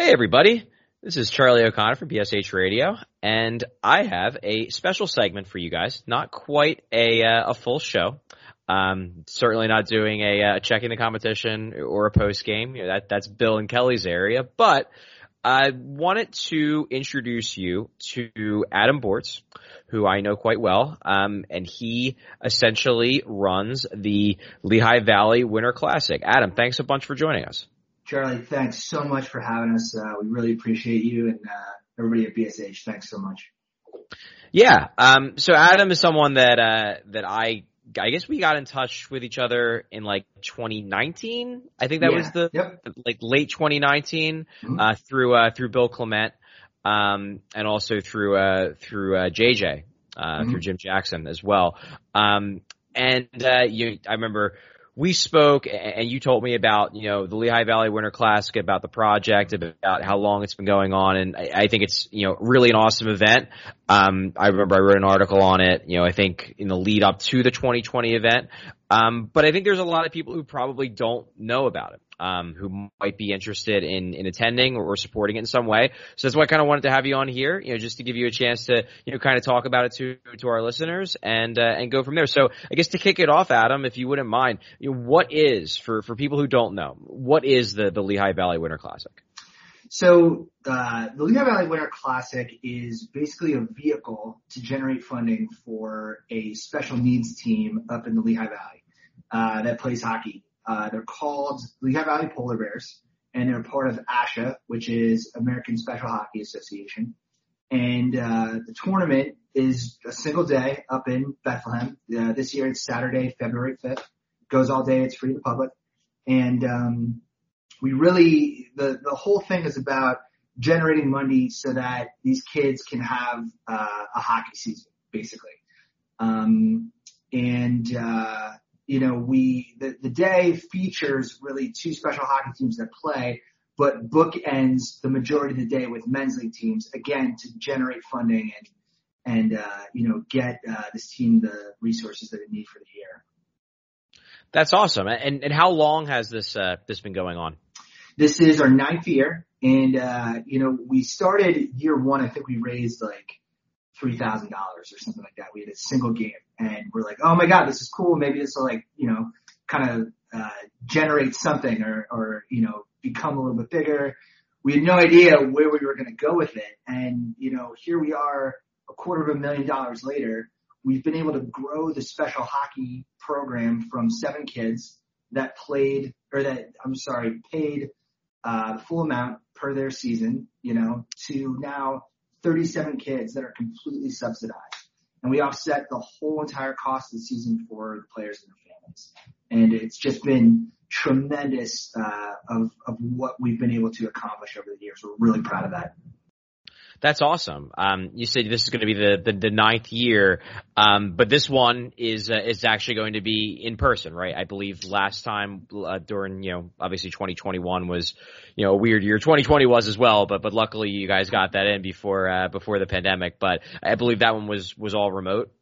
Hey, everybody. This is Charlie O'Connor from BSH Radio, and I have a special segment for you guys. Not quite a uh, a full show. Um, certainly not doing a uh, checking the competition or a post game. You know, that that's Bill and Kelly's area. But I wanted to introduce you to Adam Bortz, who I know quite well, um, and he essentially runs the Lehigh Valley Winter Classic. Adam, thanks a bunch for joining us. Charlie, thanks so much for having us. Uh, we really appreciate you and uh, everybody at BSH. Thanks so much. Yeah. Um, so Adam is someone that uh, that I I guess we got in touch with each other in like 2019. I think that Yeah. was the Yep. like late 2019 Mhm. uh, through uh, through Bill Clement um, and also through uh, through uh, JJ uh, Mhm. through Jim Jackson as well. Um, and uh, you, I remember we spoke and you told me about you know the Lehigh Valley Winter Classic, about the project, about how long it's been going on, and I, think it's you know really an awesome event. Um, I remember I wrote an article on it, you know, I think in the lead up to the 2020 event. Um, but I think there's a lot of people who probably don't know about it, um, who might be interested in, in attending or supporting it in some way. So that's why I kind of wanted to have you on here, you know, just to give you a chance to, you know, kind of talk about it to, to our listeners and, uh, and go from there. So I guess to kick it off, Adam, if you wouldn't mind, you know, what is, for, for people who don't know, what is the, the Lehigh Valley Winter Classic? So uh, the Lehigh Valley Winter Classic is basically a vehicle to generate funding for a special needs team up in the Lehigh Valley uh, that plays hockey. Uh, they're called Lehigh Valley Polar Bears, and they're part of ASHA, which is American Special Hockey Association. And uh, the tournament is a single day up in Bethlehem. Uh, this year it's Saturday, February 5th. Goes all day. It's free to the public. And um, we really the the whole thing is about generating money so that these kids can have uh, a hockey season, basically. Um, and uh, you know, we the the day features really two special hockey teams that play, but bookends the majority of the day with men's league teams again to generate funding and and uh, you know get uh, this team the resources that it need for the year. That's awesome. And, and how long has this, uh, this been going on? This is our ninth year, and uh, you know we started year one. I think we raised like three thousand dollars or something like that. We had a single game, and we're like, oh my god, this is cool. Maybe this will like you know kind of uh, generate something or or you know become a little bit bigger. We had no idea where we were going to go with it, and you know here we are, a quarter of a million dollars later. We've been able to grow the special hockey program from seven kids that played or that I'm sorry paid uh, the full amount per their season, you know, to now 37 kids that are completely subsidized. And we offset the whole entire cost of the season for the players and their families. And it's just been tremendous, uh, of, of what we've been able to accomplish over the years. We're really proud of that. That's awesome. Um, you said this is going to be the, the, the ninth year, um, but this one is uh, is actually going to be in person, right? I believe last time uh, during you know obviously 2021 was you know a weird year. 2020 was as well, but but luckily you guys got that in before uh, before the pandemic. But I believe that one was was all remote.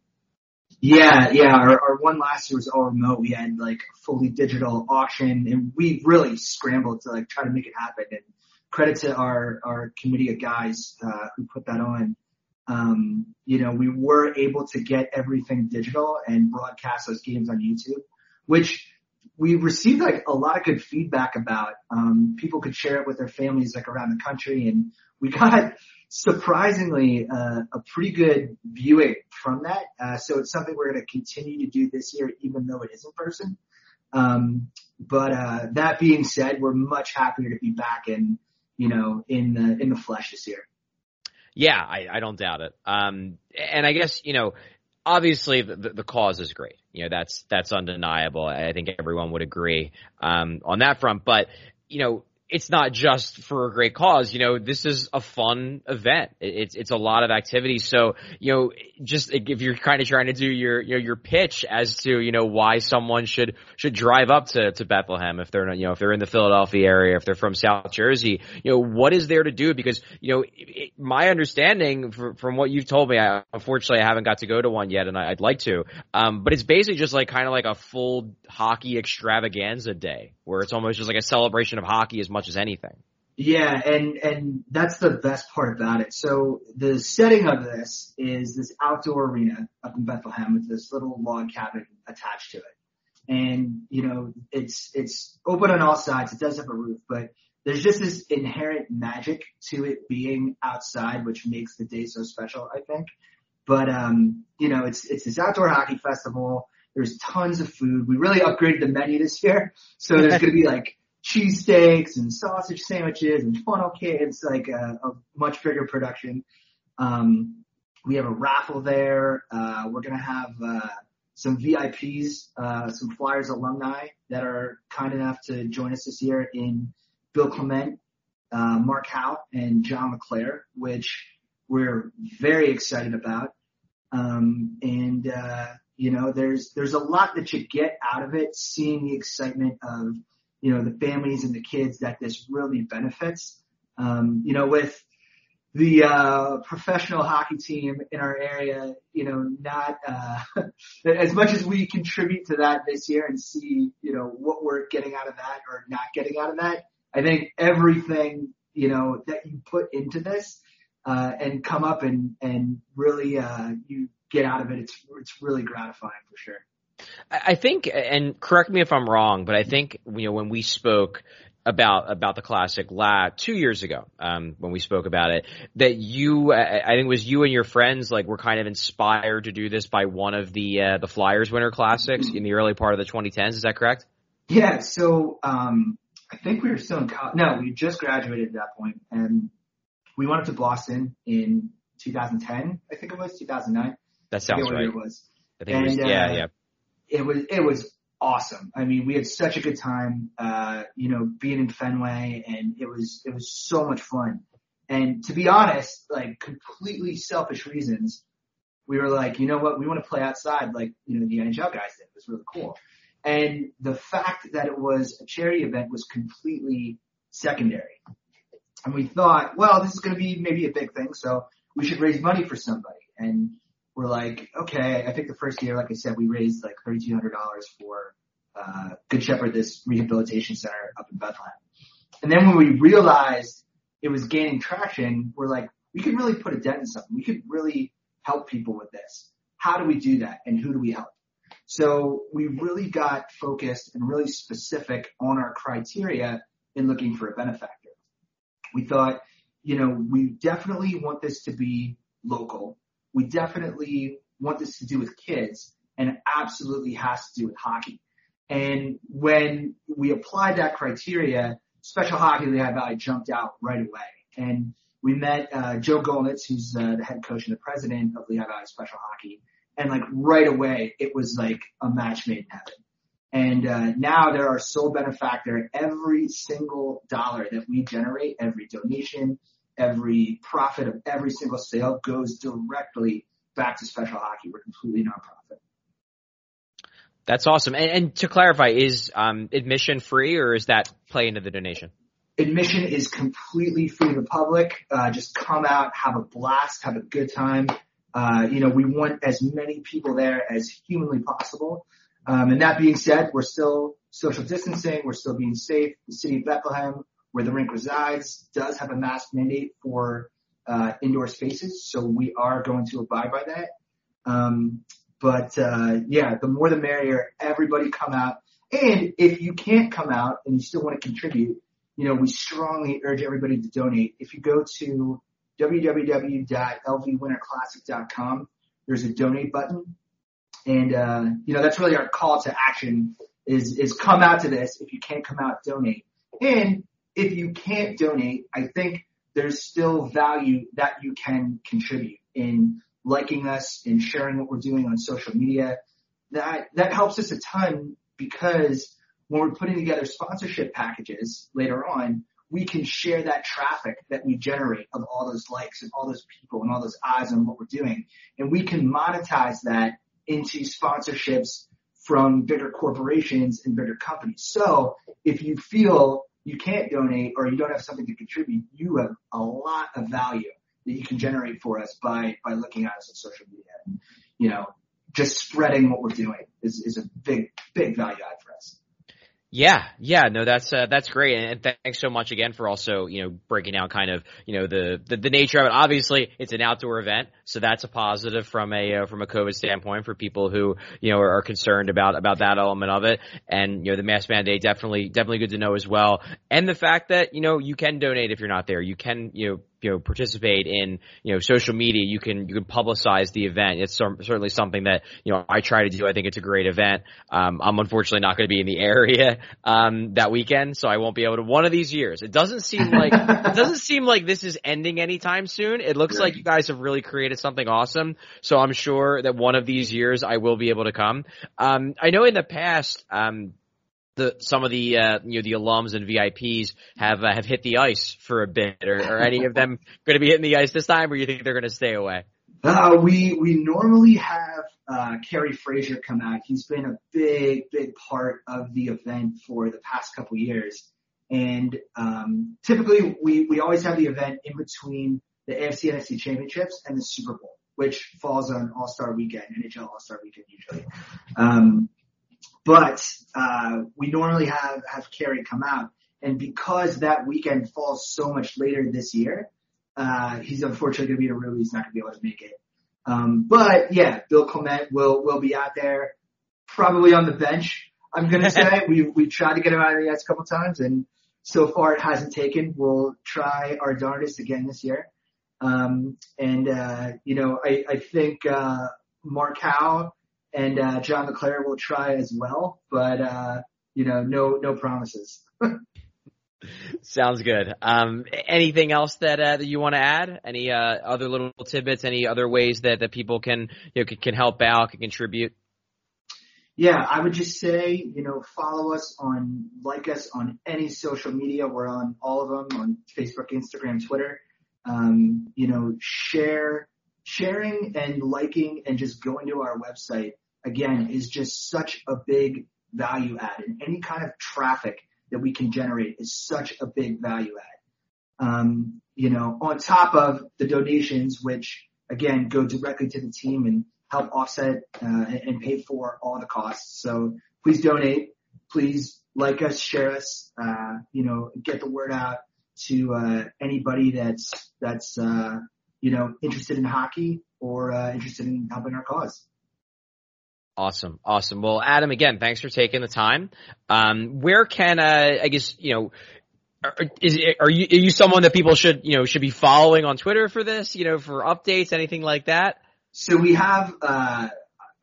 Yeah, yeah. Our, our one last year was all remote. We had like fully digital auction and we really scrambled to like try to make it happen. And credit to our, our committee of guys, uh, who put that on. Um, you know, we were able to get everything digital and broadcast those games on YouTube, which we received like a lot of good feedback about. Um, people could share it with their families like around the country and we got surprisingly uh, a pretty good viewing from that. Uh, so it's something we're going to continue to do this year, even though it is in person. Um, but uh, that being said, we're much happier to be back in, you know, in the in the flesh this year. Yeah, I, I don't doubt it. Um, and I guess you know, obviously the, the, the cause is great. You know, that's that's undeniable. I think everyone would agree um, on that front. But you know, it's not just for a great cause. You know, this is a fun event. It's it's a lot of activity. So you know, just if you're kind of trying to do your you know your pitch as to you know why someone should should drive up to to Bethlehem if they're not you know if they're in the Philadelphia area if they're from South Jersey, you know what is there to do? Because you know it, my understanding fr from what you've told me, I, unfortunately I haven't got to go to one yet, and I, I'd like to. Um, but it's basically just like kind of like a full hockey extravaganza day where it's almost just like a celebration of hockey as much as anything. Yeah, and and that's the best part about it. So the setting of this is this outdoor arena up in Bethlehem with this little log cabin attached to it. And you know, it's it's open on all sides. It does have a roof, but there's just this inherent magic to it being outside, which makes the day so special, I think. But um, you know, it's it's this outdoor hockey festival. There's tons of food. We really upgraded the menu this year, so there's going to be like cheesesteaks and sausage sandwiches and funnel cake. It's like a, a much bigger production. Um, we have a raffle there. Uh, we're gonna have uh, some VIPs, uh, some Flyers alumni that are kind enough to join us this year in Bill Clement, uh, Mark Howe, and John LeClair, which we're very excited about. Um, and uh, you know, there's there's a lot that you get out of it, seeing the excitement of you know the families and the kids that this really benefits. Um, you know, with the uh, professional hockey team in our area, you know, not uh, as much as we contribute to that this year and see, you know, what we're getting out of that or not getting out of that. I think everything, you know, that you put into this uh, and come up and and really uh, you get out of it. It's it's really gratifying for sure. I think, and correct me if I'm wrong, but I think you know when we spoke about about the classic la two years ago um, when we spoke about it that you I think it was you and your friends like were kind of inspired to do this by one of the uh, the Flyers Winter Classics in the early part of the 2010s. Is that correct? Yeah. So um, I think we were still in college. No, we just graduated at that point, and we went up to Boston in 2010. I think it was 2009. That sounds right. It was. I think and, it was. Yeah, uh, yeah. It was. It was awesome. I mean, we had such a good time, uh, you know, being in Fenway and it was, it was so much fun. And to be honest, like completely selfish reasons, we were like, you know what, we want to play outside like, you know, the NHL guys did. It was really cool. And the fact that it was a charity event was completely secondary. And we thought, well, this is going to be maybe a big thing, so we should raise money for somebody. And we're like, okay, I think the first year, like I said, we raised like $3,200 for, uh, Good Shepherd, this rehabilitation center up in Bethlehem. And then when we realized it was gaining traction, we're like, we could really put a dent in something. We could really help people with this. How do we do that? And who do we help? So we really got focused and really specific on our criteria in looking for a benefactor. We thought, you know, we definitely want this to be local we definitely want this to do with kids and absolutely has to do with hockey. And when we applied that criteria, Special Hockey Lehigh Valley jumped out right away. And we met uh, Joe Golnitz, who's uh, the head coach and the president of Lehigh Valley Special Hockey. And like right away, it was like a match made in heaven. And uh, now they're our sole benefactor. Every single dollar that we generate, every donation, every profit of every single sale goes directly back to special hockey. We're completely nonprofit. That's awesome. And, and to clarify, is um, admission free or is that play into the donation? Admission is completely free to the public. Uh, just come out, have a blast, have a good time. Uh, you know, we want as many people there as humanly possible. Um, and that being said, we're still social distancing. We're still being safe. The city of Bethlehem where the rink resides does have a mask mandate for uh, indoor spaces, so we are going to abide by that. Um, but uh, yeah, the more the merrier. Everybody come out, and if you can't come out and you still want to contribute, you know, we strongly urge everybody to donate. If you go to www.lvwinterclassic.com, there's a donate button, and uh, you know that's really our call to action is is come out to this. If you can't come out, donate. And if you can't donate, I think there's still value that you can contribute in liking us, in sharing what we're doing on social media. That, that helps us a ton because when we're putting together sponsorship packages later on, we can share that traffic that we generate of all those likes and all those people and all those eyes on what we're doing. And we can monetize that into sponsorships from bigger corporations and bigger companies. So if you feel you can't donate or you don't have something to contribute, you have a lot of value that you can generate for us by, by looking at us on social media. And, you know, just spreading what we're doing is, is a big, big value add. Yeah, yeah, no, that's uh, that's great, and thanks so much again for also you know breaking down kind of you know the, the the, nature of it. Obviously, it's an outdoor event, so that's a positive from a uh, from a COVID standpoint for people who you know are, are, concerned about about that element of it. And you know the mask mandate definitely definitely good to know as well, and the fact that you know you can donate if you're not there, you can you know you know participate in you know social media you can you can publicize the event. It's certainly something that you know I try to do. I think it's a great event. Um, I'm unfortunately not going to be in the area um, that weekend so I won't be able to one of these years. It doesn't seem like it doesn't seem like this is ending anytime soon. It looks like you guys have really created something awesome so I'm sure that one of these years I will be able to come. Um, I know in the past um, the some of the uh, you know the alums and VIPs have uh, have hit the ice for a bit, or, or any of them going to be hitting the ice this time, or you think they're going to stay away? Uh, we we normally have uh, Kerry Frazier come out. He's been a big big part of the event for the past couple years, and um, typically we we always have the event in between the AFC NFC championships and the Super Bowl, which falls on All Star Weekend, NHL All Star Weekend usually. Um, but uh, we normally have have Kerry come out, and because that weekend falls so much later this year, uh, he's unfortunately going to be in a room. He's not going to be able to make it. Um, but yeah, Bill Clement will will be out there, probably on the bench. I'm going to say we we tried to get him out of the ice a couple times, and so far it hasn't taken. We'll try our darndest again this year. Um, and uh, you know, I I think uh, Mark Howe and uh, John LeClair will try as well, but uh, you know, no no promises. Sounds good. Um, anything else that uh, that you want to add? Any uh, other little tidbits? Any other ways that, that people can you know can, can help out, can contribute? Yeah, I would just say, you know, follow us on, like us on any social media. We're on all of them on Facebook, Instagram, Twitter. Um, you know, share, sharing and liking and just going to our website again, is just such a big value add. And any kind of traffic that we can generate is such a big value add. Um, you know, on top of the donations, which again go directly to the team and help offset uh, and pay for all the costs. So please donate. Please like us, share us. Uh, you know, get the word out to uh, anybody that's that's uh, you know interested in hockey or uh, interested in helping our cause. Awesome, awesome. Well, Adam, again, thanks for taking the time. Um, where can uh, I guess you know? Are, is are you are you someone that people should you know should be following on Twitter for this? You know, for updates, anything like that? So we have uh,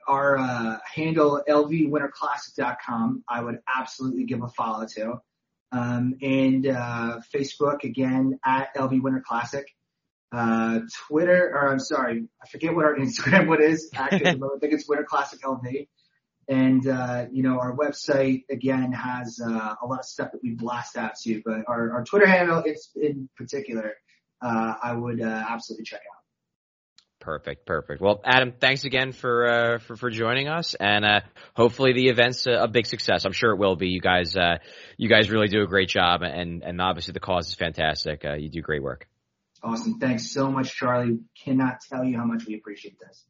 our uh, handle lvwinterclassic.com. I would absolutely give a follow to, um, and uh, Facebook again at LV Winter Classic uh, Twitter, or I'm sorry, I forget what our Instagram what is. Actually, I think it's Winter Classic LV. And, uh, you know, our website again has, uh, a lot of stuff that we blast out to, but our, our Twitter handle it's in particular, uh, I would, uh, absolutely check out. Perfect, perfect. Well, Adam, thanks again for uh, for for joining us, and uh, hopefully the event's a, a, big success. I'm sure it will be. You guys, uh, you guys really do a great job, and and obviously the cause is fantastic. Uh, you do great work. Awesome. Thanks so much, Charlie. Cannot tell you how much we appreciate this.